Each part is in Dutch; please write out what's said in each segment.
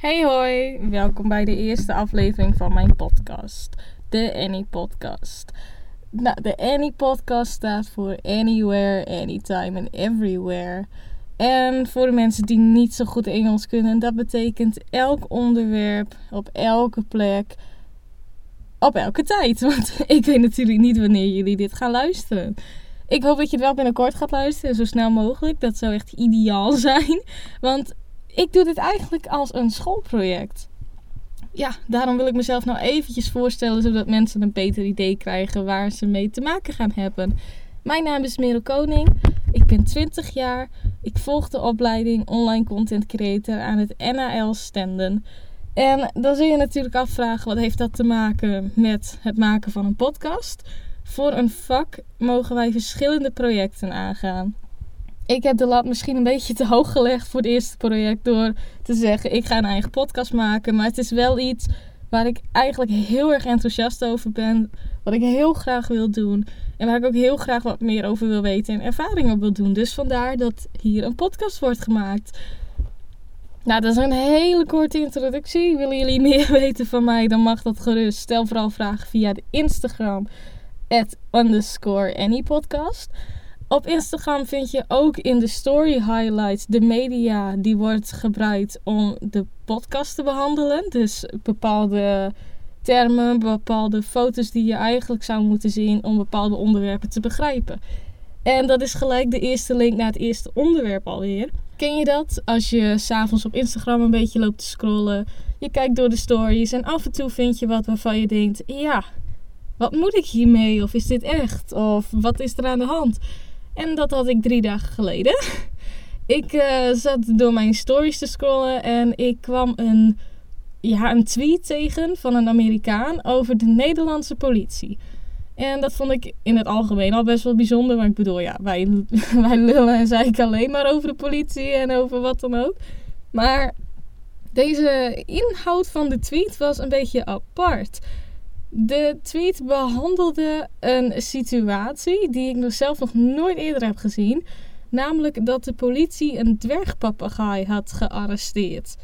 Hey hoi, welkom bij de eerste aflevering van mijn podcast, de Annie Podcast. Nou, de Annie Podcast staat voor Anywhere, Anytime and Everywhere. En voor de mensen die niet zo goed Engels kunnen, dat betekent elk onderwerp op elke plek op elke tijd. Want ik weet natuurlijk niet wanneer jullie dit gaan luisteren. Ik hoop dat je het wel binnenkort gaat luisteren, zo snel mogelijk. Dat zou echt ideaal zijn. Want ik doe dit eigenlijk als een schoolproject. Ja, daarom wil ik mezelf nou eventjes voorstellen, zodat mensen een beter idee krijgen waar ze mee te maken gaan hebben. Mijn naam is Merel Koning. Ik ben 20 jaar. Ik volg de opleiding Online Content Creator aan het NAL Stenden. En dan zul je natuurlijk afvragen, wat heeft dat te maken met het maken van een podcast? Voor een vak mogen wij verschillende projecten aangaan ik heb de lat misschien een beetje te hoog gelegd voor het eerste project door te zeggen: ik ga een eigen podcast maken. Maar het is wel iets waar ik eigenlijk heel erg enthousiast over ben. Wat ik heel graag wil doen. En waar ik ook heel graag wat meer over wil weten en ervaring op wil doen. Dus vandaar dat hier een podcast wordt gemaakt. Nou, dat is een hele korte introductie. Willen jullie meer weten van mij, dan mag dat gerust. Stel vooral vragen via de Instagram. At underscore anypodcast. Op Instagram vind je ook in de story highlights de media die wordt gebruikt om de podcast te behandelen. Dus bepaalde termen, bepaalde foto's die je eigenlijk zou moeten zien om bepaalde onderwerpen te begrijpen. En dat is gelijk de eerste link naar het eerste onderwerp alweer. Ken je dat? Als je s'avonds op Instagram een beetje loopt te scrollen, je kijkt door de stories en af en toe vind je wat waarvan je denkt: ja, wat moet ik hiermee? Of is dit echt? Of wat is er aan de hand? En dat had ik drie dagen geleden. ik uh, zat door mijn stories te scrollen en ik kwam een, ja, een tweet tegen van een Amerikaan over de Nederlandse politie. En dat vond ik in het algemeen al best wel bijzonder. Maar ik bedoel, ja, wij, wij lullen en zeiken alleen maar over de politie en over wat dan ook. Maar deze inhoud van de tweet was een beetje apart. De tweet behandelde een situatie die ik nog zelf nog nooit eerder heb gezien. Namelijk dat de politie een dwergpapegaai had gearresteerd.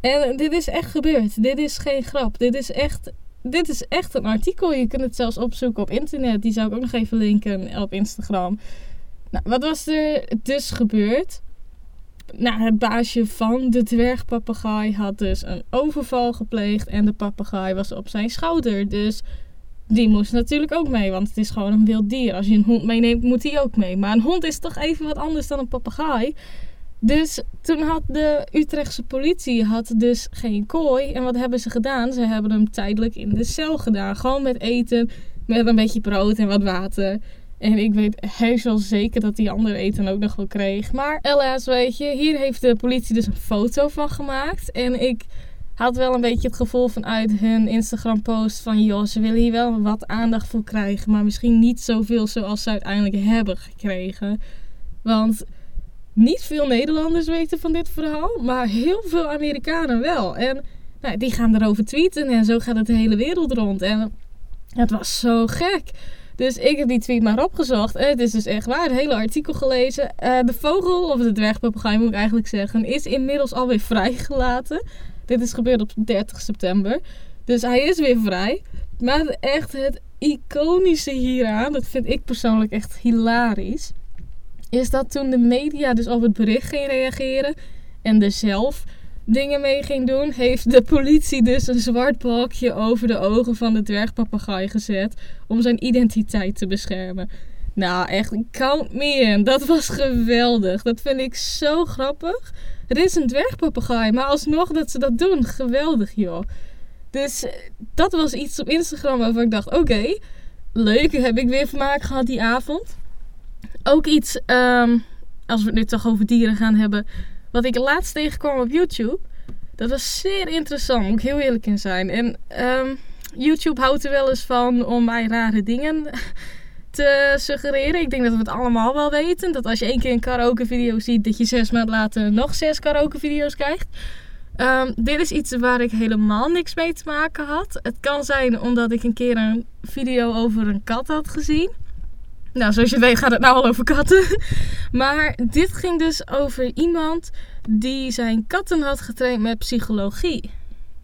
En dit is echt gebeurd. Dit is geen grap. Dit is echt, dit is echt een artikel. Je kunt het zelfs opzoeken op internet. Die zou ik ook nog even linken op Instagram. Nou, wat was er dus gebeurd? Nou, het baasje van de dwergpapegaai had dus een overval gepleegd en de papegaai was op zijn schouder. Dus die moest natuurlijk ook mee, want het is gewoon een wild dier. Als je een hond meeneemt, moet die ook mee. Maar een hond is toch even wat anders dan een papegaai. Dus toen had de Utrechtse politie had dus geen kooi. En wat hebben ze gedaan? Ze hebben hem tijdelijk in de cel gedaan. Gewoon met eten, met een beetje brood en wat water. En ik weet heus wel zeker dat die andere eten ook nog wel kreeg. Maar helaas, weet je, hier heeft de politie dus een foto van gemaakt. En ik had wel een beetje het gevoel vanuit hun Instagram-post van... joh, ze willen hier wel wat aandacht voor krijgen. Maar misschien niet zoveel zoals ze uiteindelijk hebben gekregen. Want niet veel Nederlanders weten van dit verhaal. Maar heel veel Amerikanen wel. En nou, die gaan erover tweeten en zo gaat het de hele wereld rond. En het was zo gek. Dus ik heb die tweet maar opgezocht. Het is dus echt waar. Het hele artikel gelezen. Uh, de vogel, of de dwergpapegaai moet ik eigenlijk zeggen, is inmiddels alweer vrijgelaten. Dit is gebeurd op 30 september. Dus hij is weer vrij. Maar echt het iconische hieraan, dat vind ik persoonlijk echt hilarisch. Is dat toen de media dus op het bericht ging reageren. En er zelf dingen mee ging doen, heeft de politie dus een zwart balkje over de ogen van de dwergpapegaai gezet om zijn identiteit te beschermen. Nou, echt, count me in. Dat was geweldig. Dat vind ik zo grappig. Het is een dwergpapegaai, maar alsnog dat ze dat doen, geweldig joh. Dus eh, dat was iets op Instagram waarvan ik dacht, oké, leuk, heb ik weer vermaak gehad die avond. Ook iets, um, als we het nu toch over dieren gaan hebben, wat ik laatst tegenkwam op YouTube. Dat was zeer interessant, moet ik heel eerlijk in zijn. En um, YouTube houdt er wel eens van om mij rare dingen te suggereren. Ik denk dat we het allemaal wel weten. Dat als je één keer een karaoke video ziet, dat je zes maanden later nog zes karaoke video's krijgt. Um, dit is iets waar ik helemaal niks mee te maken had. Het kan zijn omdat ik een keer een video over een kat had gezien. Nou, zoals je weet gaat het nou al over katten. Maar dit ging dus over iemand die zijn katten had getraind met psychologie.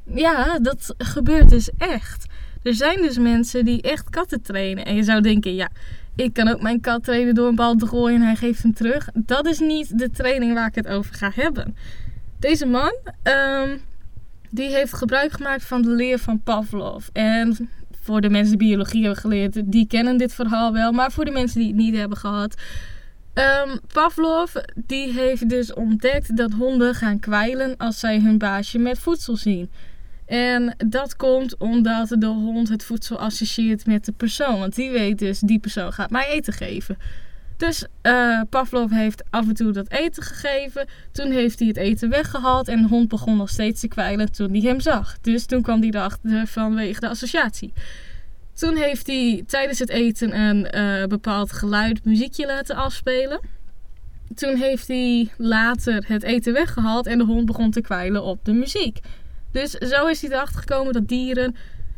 Ja, dat gebeurt dus echt. Er zijn dus mensen die echt katten trainen. En je zou denken, ja, ik kan ook mijn kat trainen door een bal te gooien en hij geeft hem terug. Dat is niet de training waar ik het over ga hebben. Deze man, um, die heeft gebruik gemaakt van de leer van Pavlov. En voor de mensen die biologie hebben geleerd, die kennen dit verhaal wel. Maar voor de mensen die het niet hebben gehad. Um, Pavlov die heeft dus ontdekt dat honden gaan kwijlen als zij hun baasje met voedsel zien. En dat komt omdat de hond het voedsel associeert met de persoon. Want die weet dus, die persoon gaat mij eten geven. Dus uh, Pavlov heeft af en toe dat eten gegeven. Toen heeft hij het eten weggehaald. En de hond begon nog steeds te kwijlen toen hij hem zag. Dus toen kwam hij erachter vanwege de associatie. Toen heeft hij tijdens het eten een uh, bepaald geluid, muziekje laten afspelen. Toen heeft hij later het eten weggehaald en de hond begon te kwijlen op de muziek. Dus zo is hij erachter gekomen dat dieren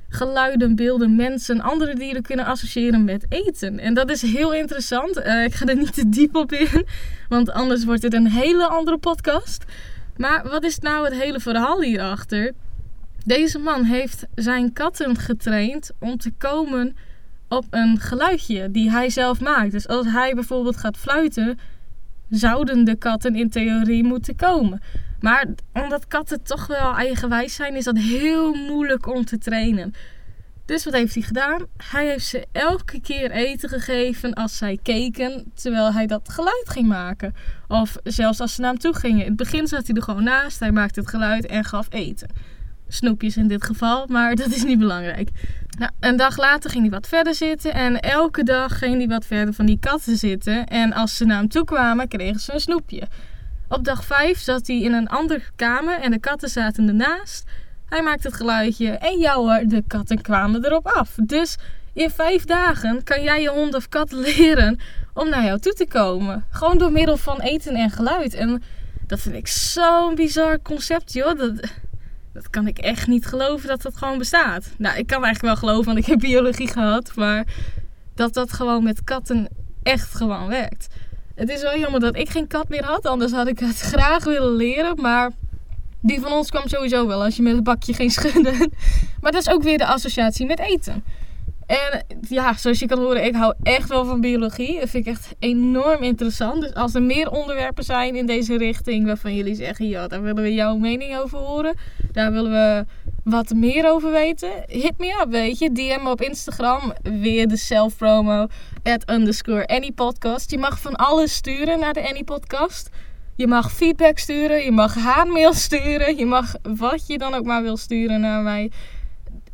geluiden, beelden, mensen, andere dieren kunnen associëren met eten. En dat is heel interessant. Uh, ik ga er niet te diep op in, want anders wordt het een hele andere podcast. Maar wat is nou het hele verhaal hierachter? Deze man heeft zijn katten getraind om te komen op een geluidje die hij zelf maakt. Dus als hij bijvoorbeeld gaat fluiten, zouden de katten in theorie moeten komen. Maar omdat katten toch wel eigenwijs zijn, is dat heel moeilijk om te trainen. Dus wat heeft hij gedaan? Hij heeft ze elke keer eten gegeven als zij keken, terwijl hij dat geluid ging maken. Of zelfs als ze naar hem toe gingen. In het begin zat hij er gewoon naast, hij maakte het geluid en gaf eten. Snoepjes in dit geval, maar dat is niet belangrijk. Nou, een dag later ging hij wat verder zitten en elke dag ging hij wat verder van die katten zitten. En als ze naar hem toe kwamen, kregen ze een snoepje. Op dag 5 zat hij in een andere kamer en de katten zaten ernaast. Hij maakte het geluidje en jou hoor, de katten kwamen erop af. Dus in vijf dagen kan jij je hond of kat leren om naar jou toe te komen. Gewoon door middel van eten en geluid. En dat vind ik zo'n bizar concept, joh. Dat, dat kan ik echt niet geloven dat dat gewoon bestaat. Nou, ik kan eigenlijk wel geloven, want ik heb biologie gehad. Maar dat dat gewoon met katten echt gewoon werkt. Het is wel jammer dat ik geen kat meer had. Anders had ik het graag willen leren. Maar die van ons kwam sowieso wel als je met het bakje ging schudden. Maar dat is ook weer de associatie met eten. En ja, zoals je kan horen, ik hou echt wel van biologie. Dat vind ik echt enorm interessant. Dus als er meer onderwerpen zijn in deze richting waarvan jullie zeggen, ja, daar willen we jouw mening over horen. Daar willen we wat meer over weten. Hit me up, weet je. DM me op Instagram. Weer de self-promo. At underscore anypodcast. Je mag van alles sturen naar de Anypodcast. Je mag feedback sturen. Je mag haatmail sturen. Je mag wat je dan ook maar wil sturen naar mij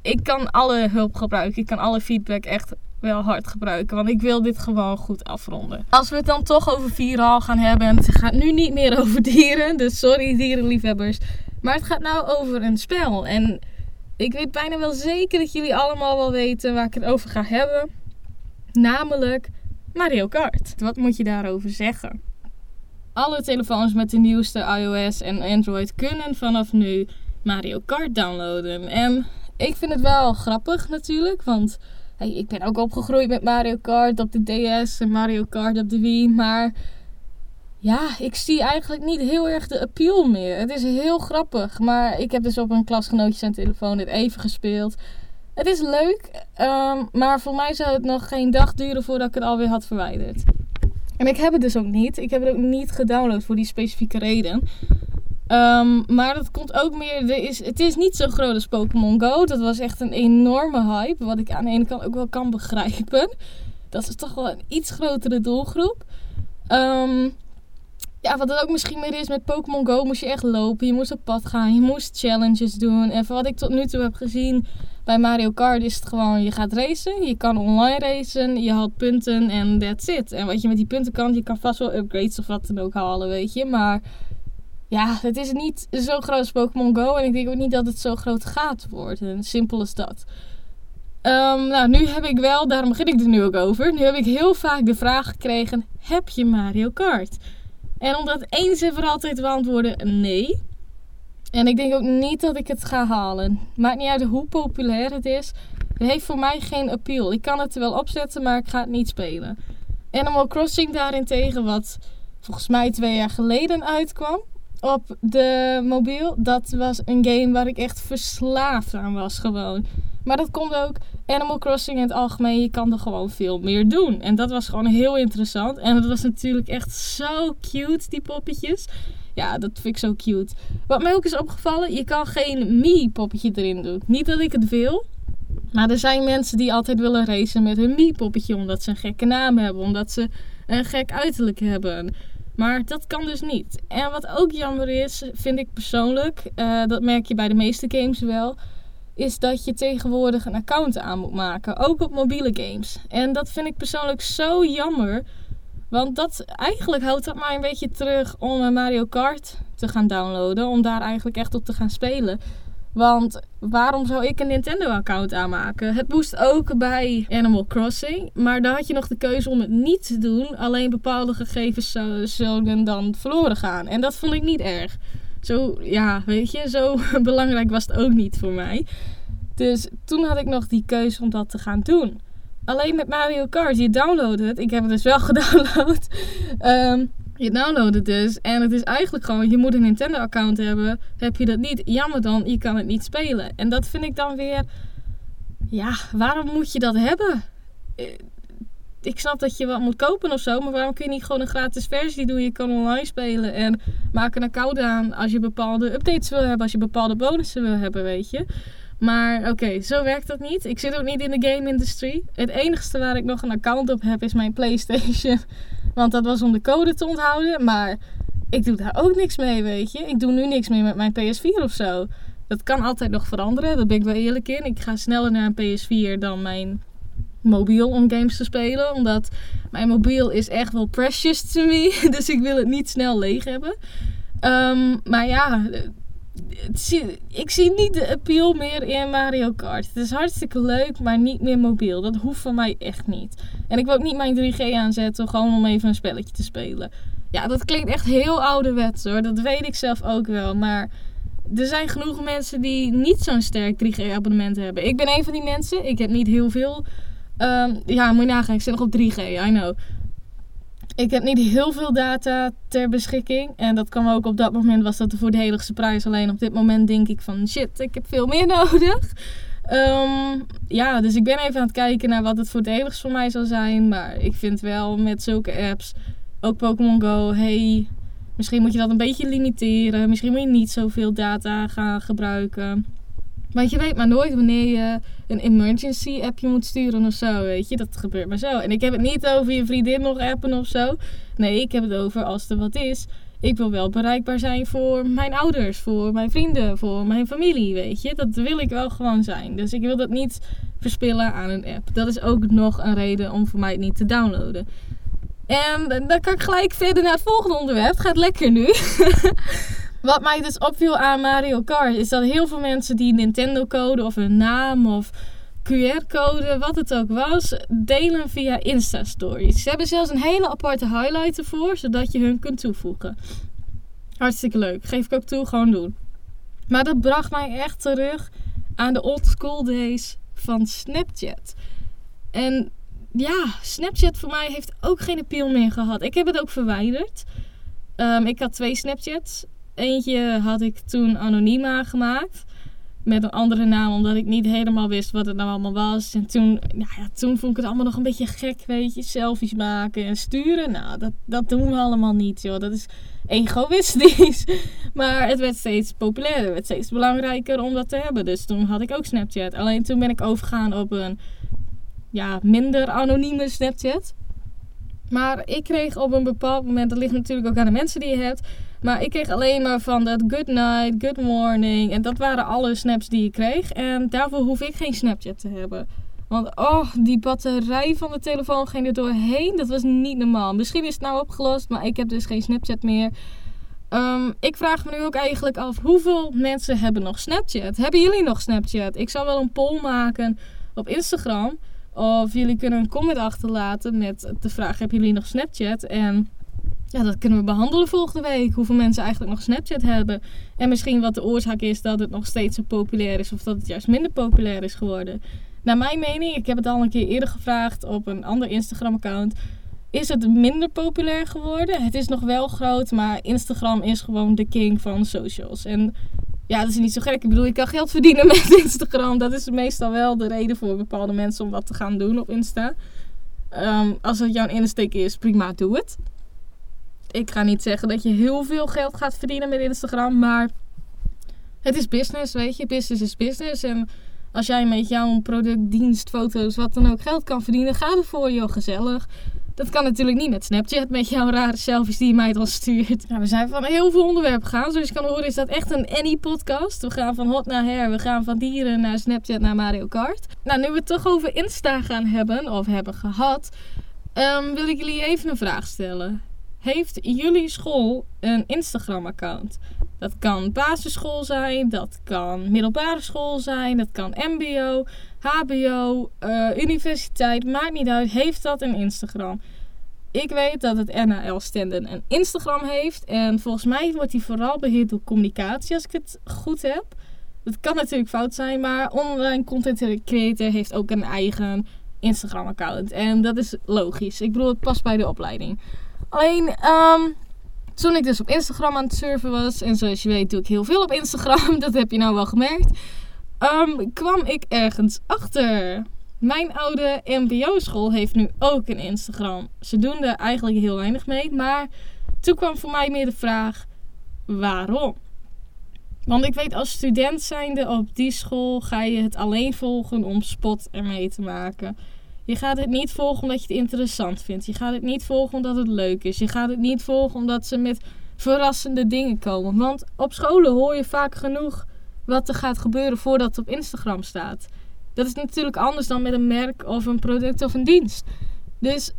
ik kan alle hulp gebruiken. Ik kan alle feedback echt wel hard gebruiken. Want ik wil dit gewoon goed afronden. Als we het dan toch over viraal gaan hebben. En het gaat nu niet meer over dieren. Dus sorry dierenliefhebbers. Maar het gaat nou over een spel. En ik weet bijna wel zeker dat jullie allemaal wel weten waar ik het over ga hebben. Namelijk Mario Kart. Wat moet je daarover zeggen? Alle telefoons met de nieuwste iOS en Android kunnen vanaf nu Mario Kart downloaden. En ik vind het wel grappig natuurlijk. Want ik ben ook opgegroeid met Mario Kart op de DS en Mario Kart op de Wii. Maar ja, ik zie eigenlijk niet heel erg de appeal meer. Het is heel grappig. Maar ik heb dus op een klasgenootje zijn telefoon dit even gespeeld. Het is leuk, um, maar voor mij zou het nog geen dag duren voordat ik het alweer had verwijderd. En ik heb het dus ook niet. Ik heb het ook niet gedownload voor die specifieke reden. Um, maar dat komt ook meer. Er is, het is niet zo groot als Pokémon Go. Dat was echt een enorme hype. Wat ik aan de ene kant ook wel kan begrijpen. Dat is toch wel een iets grotere doelgroep. Um, ja, wat het ook misschien meer is met Pokémon Go, moest je echt lopen. Je moest op pad gaan. Je moest challenges doen. En van wat ik tot nu toe heb gezien bij Mario Kart is het gewoon: je gaat racen. Je kan online racen. Je haalt punten en that's it. En wat je met die punten kan, je kan vast wel upgrades of wat dan ook halen, weet je. Maar ja, het is niet zo groot als Pokémon Go. En ik denk ook niet dat het zo groot gaat worden. Simpel als dat. Um, nou, nu heb ik wel, daarom begin ik er nu ook over. Nu heb ik heel vaak de vraag gekregen: heb je Mario Kart? En om dat eens en voor altijd te beantwoorden: nee. En ik denk ook niet dat ik het ga halen. Maakt niet uit hoe populair het is. Het heeft voor mij geen appeal. Ik kan het er wel opzetten, maar ik ga het niet spelen. Animal Crossing daarentegen, wat volgens mij twee jaar geleden uitkwam op de mobiel. Dat was een game waar ik echt verslaafd aan was gewoon. Maar dat komt ook Animal Crossing in het algemeen. Je kan er gewoon veel meer doen. En dat was gewoon heel interessant. En het was natuurlijk echt zo cute, die poppetjes. Ja, dat vind ik zo cute. Wat mij ook is opgevallen, je kan geen Mii-poppetje erin doen. Niet dat ik het wil. Maar er zijn mensen die altijd willen racen met hun Mii-poppetje. Omdat ze een gekke naam hebben. Omdat ze een gek uiterlijk hebben. Maar dat kan dus niet. En wat ook jammer is, vind ik persoonlijk, uh, dat merk je bij de meeste games wel, is dat je tegenwoordig een account aan moet maken. Ook op mobiele games. En dat vind ik persoonlijk zo jammer. Want dat, eigenlijk houdt dat mij een beetje terug om Mario Kart te gaan downloaden. Om daar eigenlijk echt op te gaan spelen. Want waarom zou ik een Nintendo-account aanmaken? Het moest ook bij Animal Crossing. Maar daar had je nog de keuze om het niet te doen. Alleen bepaalde gegevens zouden dan verloren gaan. En dat vond ik niet erg. Zo, ja, weet je, zo belangrijk was het ook niet voor mij. Dus toen had ik nog die keuze om dat te gaan doen. Alleen met Mario Kart, je downloadt het. Ik heb het dus wel gedownload. Um, je downloadt het dus. En het is eigenlijk gewoon, je moet een Nintendo-account hebben. Heb je dat niet, jammer dan, je kan het niet spelen. En dat vind ik dan weer... Ja, waarom moet je dat hebben? Eh, ik snap dat je wat moet kopen of zo. Maar waarom kun je niet gewoon een gratis versie doen? Je kan online spelen en maak een account aan als je bepaalde updates wil hebben. Als je bepaalde bonussen wil hebben, weet je. Maar oké, zo werkt dat niet. Ik zit ook niet in de game industry. Het enigste waar ik nog een account op heb is mijn PlayStation. Want dat was om de code te onthouden. Maar ik doe daar ook niks mee, weet je. Ik doe nu niks meer met mijn PS4 of zo. Dat kan altijd nog veranderen, daar ben ik wel eerlijk in. Ik ga sneller naar een PS4 dan mijn mobiel om games te spelen. Omdat mijn mobiel is echt wel precious to me. Dus ik wil het niet snel leeg hebben. Um, maar ja, ik zie niet de appeal meer in Mario Kart. Het is hartstikke leuk, maar niet meer mobiel. Dat hoeft van mij echt niet. En ik wil ook niet mijn 3G aanzetten, gewoon om even een spelletje te spelen. Ja, dat klinkt echt heel ouderwets hoor. Dat weet ik zelf ook wel. Maar er zijn genoeg mensen die niet zo'n sterk 3G-abonnement hebben. Ik ben een van die mensen. Ik heb niet heel veel. Um, ja, moet je nagaan. Ik zit nog op 3G, I know. Ik heb niet heel veel data ter beschikking. En dat kwam ook op dat moment was dat de voordeligste prijs. Alleen op dit moment denk ik van shit, ik heb veel meer nodig. Um, ja, dus ik ben even aan het kijken naar wat het voordeligst voor mij zal zijn. Maar ik vind wel met zulke apps, ook Pokémon Go, hey, misschien moet je dat een beetje limiteren. Misschien moet je niet zoveel data gaan gebruiken. Want je weet maar nooit wanneer je een emergency appje moet sturen of zo, weet je. Dat gebeurt maar zo. En ik heb het niet over je vriendin nog appen of zo. Nee, ik heb het over als er wat is. Ik wil wel bereikbaar zijn voor mijn ouders, voor mijn vrienden, voor mijn familie, weet je. Dat wil ik wel gewoon zijn. Dus ik wil dat niet verspillen aan een app. Dat is ook nog een reden om voor mij het niet te downloaden. En dan kan ik gelijk verder naar het volgende onderwerp. Het gaat lekker nu. Wat mij dus opviel aan Mario Kart is dat heel veel mensen die Nintendo-code of een naam of QR-code, wat het ook was, delen via Insta-stories. Ze hebben zelfs een hele aparte highlight ervoor, zodat je hun kunt toevoegen. Hartstikke leuk. Geef ik ook toe, gewoon doen. Maar dat bracht mij echt terug aan de old school days van Snapchat. En ja, Snapchat voor mij heeft ook geen appeal meer gehad. Ik heb het ook verwijderd. Um, ik had twee Snapchats. Eentje had ik toen anoniem aangemaakt. Met een andere naam, omdat ik niet helemaal wist wat het nou allemaal was. En toen, nou ja, toen vond ik het allemaal nog een beetje gek, weet je. Selfies maken en sturen. Nou, dat, dat doen we allemaal niet, joh. Dat is egoïstisch. Maar het werd steeds populairder. Het werd steeds belangrijker om dat te hebben. Dus toen had ik ook Snapchat. Alleen toen ben ik overgegaan op een ja, minder anonieme Snapchat. Maar ik kreeg op een bepaald moment, dat ligt natuurlijk ook aan de mensen die je hebt. Maar ik kreeg alleen maar van dat good night, good morning. En dat waren alle snaps die ik kreeg. En daarvoor hoef ik geen Snapchat te hebben. Want oh, die batterij van de telefoon ging er doorheen. Dat was niet normaal. Misschien is het nou opgelost, maar ik heb dus geen Snapchat meer. Um, ik vraag me nu ook eigenlijk af hoeveel mensen hebben nog Snapchat? Hebben jullie nog Snapchat? Ik zal wel een poll maken op Instagram. Of jullie kunnen een comment achterlaten met de vraag: hebben jullie nog Snapchat? En ja, dat kunnen we behandelen volgende week. Hoeveel mensen eigenlijk nog Snapchat hebben. En misschien wat de oorzaak is dat het nog steeds zo populair is. Of dat het juist minder populair is geworden. Naar mijn mening, ik heb het al een keer eerder gevraagd op een ander Instagram account. is het minder populair geworden. Het is nog wel groot, maar Instagram is gewoon de king van socials. En ja, dat is niet zo gek. Ik bedoel, je kan geld verdienen met Instagram. Dat is meestal wel de reden voor bepaalde mensen om wat te gaan doen op Insta. Ehm, als het jouw insteek is, prima, doe het. Ik ga niet zeggen dat je heel veel geld gaat verdienen met Instagram, maar het is business, weet je. Business is business. En als jij met jouw product, dienst, foto's, wat dan ook geld kan verdienen, ga ervoor, joh, gezellig. Dat kan natuurlijk niet met Snapchat, met jouw rare selfies die je mij dan stuurt. We zijn van heel veel onderwerpen gegaan. Zoals je kan horen is dat echt een Annie-podcast. We gaan van hot naar her, we gaan van dieren naar Snapchat naar Mario Kart. Nou, nu we het toch over Insta gaan hebben, of hebben gehad, um, wil ik jullie even een vraag stellen. Heeft jullie school een Instagram-account? Dat kan basisschool zijn, dat kan middelbare school zijn, dat kan MBO, HBO, eh, universiteit, maakt niet uit. Heeft dat een Instagram? Ik weet dat het NAL Stenden een Instagram heeft. En volgens mij wordt die vooral beheerd door communicatie, als ik het goed heb. Dat kan natuurlijk fout zijn, maar online content creator heeft ook een eigen Instagram-account. En dat is logisch. Ik bedoel, het past bij de opleiding. Alleen, um, toen ik dus op Instagram aan het surfen was, en zoals je weet doe ik heel veel op Instagram, dat heb je nou wel gemerkt, um, kwam ik ergens achter. Mijn oude MBO-school heeft nu ook een Instagram. Ze doen er eigenlijk heel weinig mee, maar toen kwam voor mij meer de vraag: waarom? Want ik weet als student zijnde op die school ga je het alleen volgen om spot ermee te maken. Je gaat het niet volgen omdat je het interessant vindt. Je gaat het niet volgen omdat het leuk is. Je gaat het niet volgen omdat ze met verrassende dingen komen. Want op scholen hoor je vaak genoeg wat er gaat gebeuren voordat het op Instagram staat. Dat is natuurlijk anders dan met een merk of een product of een dienst. Dus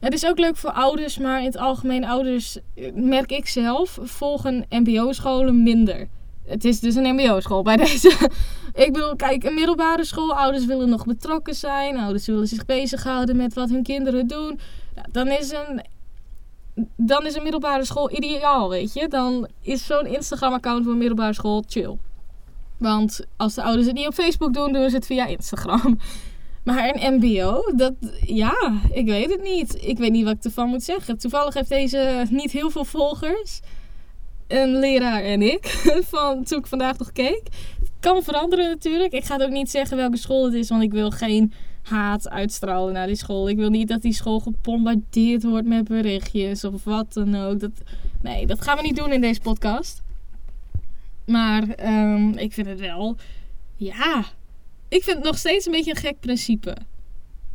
het is ook leuk voor ouders, maar in het algemeen ouders, eh, merk ik zelf, volgen MBO-scholen minder. Het is dus een MBO-school bij deze. ik bedoel, kijk, een middelbare school, ouders willen nog betrokken zijn, ouders willen zich bezighouden met wat hun kinderen doen. Ja, dan is een dan is een middelbare school ideaal, weet je. Dan is zo'n Instagram-account voor een middelbare school chill. Want als de ouders het niet op Facebook doen, doen ze het via Instagram. Maar een MBO, dat, ja, ik weet het niet. Ik weet niet wat ik ervan moet zeggen. Toevallig heeft deze niet heel veel volgers. Een leraar en ik, van toen ik vandaag nog keek. Het kan veranderen natuurlijk. Ik ga ook niet zeggen welke school het is, want ik wil geen haat uitstralen naar die school. Ik wil niet dat die school gebombardeerd wordt met berichtjes of wat dan ook. Dat, nee, dat gaan we niet doen in deze podcast. Maar um, ik vind het wel. Ja. Ik vind het nog steeds een beetje een gek principe.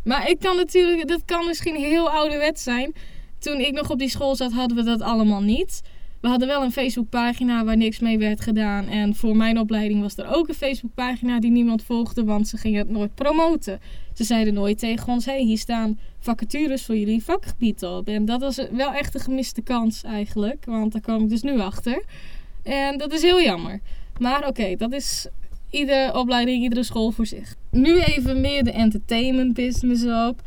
Maar ik kan natuurlijk. Dat kan misschien heel ouderwet zijn. Toen ik nog op die school zat, hadden we dat allemaal niet. We hadden wel een Facebookpagina waar niks mee werd gedaan. En voor mijn opleiding was er ook een Facebookpagina die niemand volgde, want ze gingen het nooit promoten. Ze zeiden nooit tegen ons: hey, hier staan vacatures voor jullie vakgebied op. En dat was wel echt een gemiste kans eigenlijk, want daar kwam ik dus nu achter. En dat is heel jammer. Maar oké, dat is iedere opleiding, iedere school voor zich. Nu even meer de entertainment business op.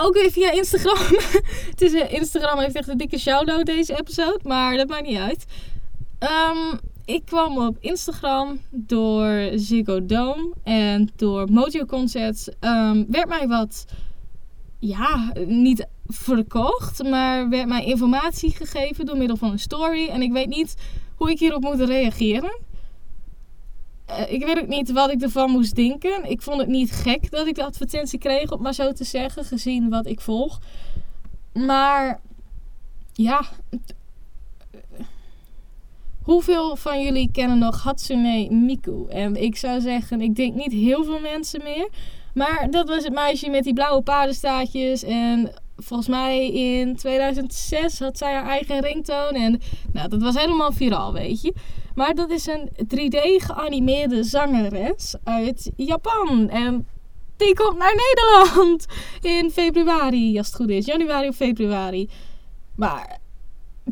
Ook weer via Instagram. het is, eh, Instagram heeft echt een dikke shout-out deze episode, maar dat maakt niet uit. Ehm, ik kwam op Instagram door Ziggo Dome en door Mojo Concerts. Um, werd mij wat, ja, niet verkocht, maar werd mij informatie gegeven door middel van een story. En ik weet niet hoe ik hierop moet reageren. Uh, ik weet ook niet wat ik ervan moest denken. Ik vond het niet gek dat ik de advertentie kreeg, om maar zo te zeggen, gezien wat ik volg. Maar ja. Hoeveel van jullie kennen nog Hatsune Miku? En ik zou zeggen, ik denk niet heel veel mensen meer. Maar dat was het meisje met die blauwe paardenstaartjes en volgens mij in 2006 had zij haar eigen ringtoon. En nou, dat was helemaal viraal, weet je. Maar dat is een 3D geanimeerde zangeres uit Japan. En die komt naar Nederland in februari, als het goed is. Januari of februari. Maar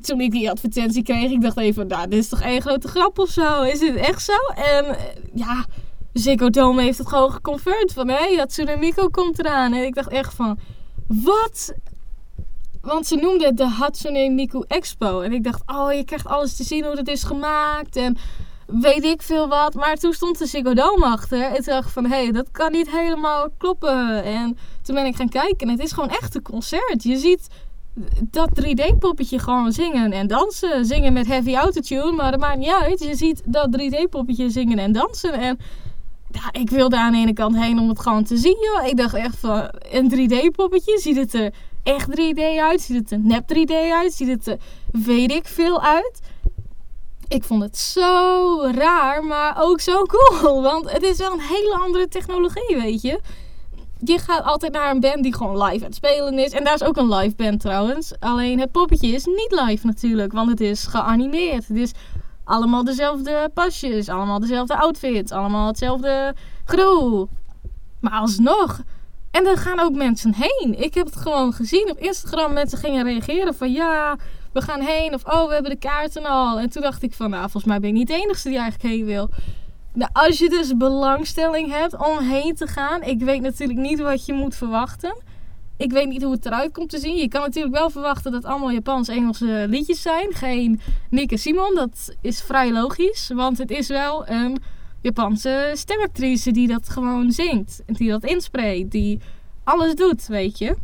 toen ik die advertentie kreeg, ik dacht even, nou, dit is toch één grote grap of zo? Is dit echt zo? En ja, Ziggo Dome heeft het gewoon geconfirmed van, hé, hey, Hatsune komt eraan. En ik dacht echt van, wat? Want ze noemde het de Hatsune Miku Expo. En ik dacht, oh, je krijgt alles te zien hoe het is gemaakt. En weet ik veel wat. Maar toen stond de Ziggo Dome achter. En toen dacht ik van, hé, hey, dat kan niet helemaal kloppen. En toen ben ik gaan kijken. En het is gewoon echt een concert. Je ziet dat 3D-poppetje gewoon zingen en dansen. Zingen met heavy autotune, maar dat maakt niet uit. Je ziet dat 3D-poppetje zingen en dansen. En ja, ik wilde aan de ene kant heen om het gewoon te zien. Joh. Ik dacht echt van, een 3D-poppetje, ziet het er echt 3D uit? Ziet het er nep 3D uit? Ziet het er weet ik veel uit? Ik vond het zo raar, maar ook zo cool. Want het is wel een hele andere technologie, weet je je gaat altijd naar een band die gewoon live aan het spelen is. En daar is ook een live band trouwens. Alleen het poppetje is niet live natuurlijk, want het is geanimeerd. Het allemaal dezelfde pasjes, allemaal dezelfde outfits, allemaal hetzelfde gedoe. Maar alsnog. En er gaan ook mensen heen. Ik heb het gewoon gezien op Instagram. Mensen gingen reageren van ja, we gaan heen. Of oh, we hebben de kaarten al. En toen dacht ik van nou, volgens mij ben ik niet de enige die eigenlijk heen wil. Nou, als je dus belangstelling hebt om heen te gaan, ik weet natuurlijk niet wat je moet verwachten. Ik weet niet hoe het eruit komt te zien. Je kan natuurlijk wel verwachten dat het allemaal Japans-Engelse liedjes zijn. Geen Nick Simon. Dat is vrij logisch. Want het is wel een Japanse stemactrice die dat gewoon zingt. Die dat inspreekt. Die alles doet, weet je.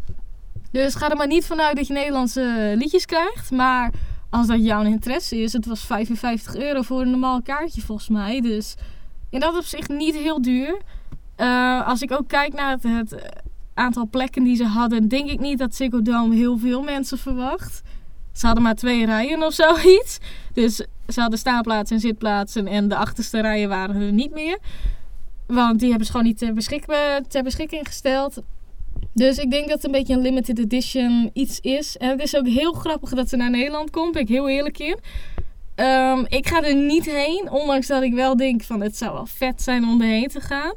Dus ga er maar niet vanuit dat je Nederlandse liedjes krijgt. Maar als dat jouw interesse is. Het was 55 euro voor een normaal kaartje volgens mij. Dus in dat opzicht niet heel duur. Uh, als ik ook kijk naar het, aantal plekken die ze hadden, denk ik niet dat Ziggo Dome heel veel mensen verwacht. Ze hadden maar twee rijen of zoiets. Dus ze hadden staanplaatsen en zitplaatsen en de achterste rijen waren er niet meer. Want die hebben ze gewoon niet ter, beschik ter beschikking gesteld. Dus ik denk dat het een beetje een limited edition iets is. En het is ook heel grappig dat ze naar Nederland komt. Ik heel eerlijk in. Um, ik ga er niet heen, ondanks dat ik wel denk van het zou wel vet zijn om erheen te gaan.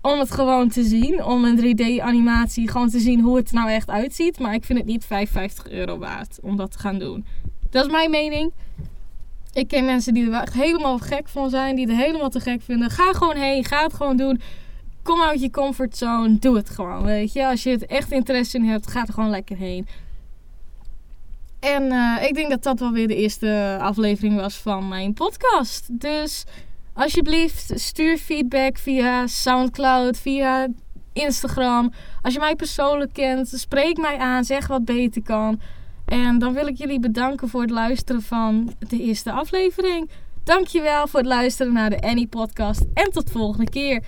Om het gewoon te zien, om een 3D animatie gewoon te zien hoe het er nou echt uitziet. Maar ik vind het niet 55 euro waard om dat te gaan doen. Dat is mijn mening. Ik ken mensen die er helemaal gek van zijn, die het helemaal te gek vinden. Ga gewoon heen, ga het gewoon doen. Kom uit je comfortzone, doe het gewoon, weet je. Als je het echt interesse in hebt, ga er gewoon lekker heen. En uh, ik denk dat dat wel weer de eerste aflevering was van mijn podcast. Dus alsjeblieft, stuur feedback via SoundCloud, via Instagram. Als je mij persoonlijk kent, spreek mij aan, zeg wat beter kan. En dan wil ik jullie bedanken voor het luisteren van de eerste aflevering. Dankjewel voor het luisteren naar de Annie podcast en tot volgende keer.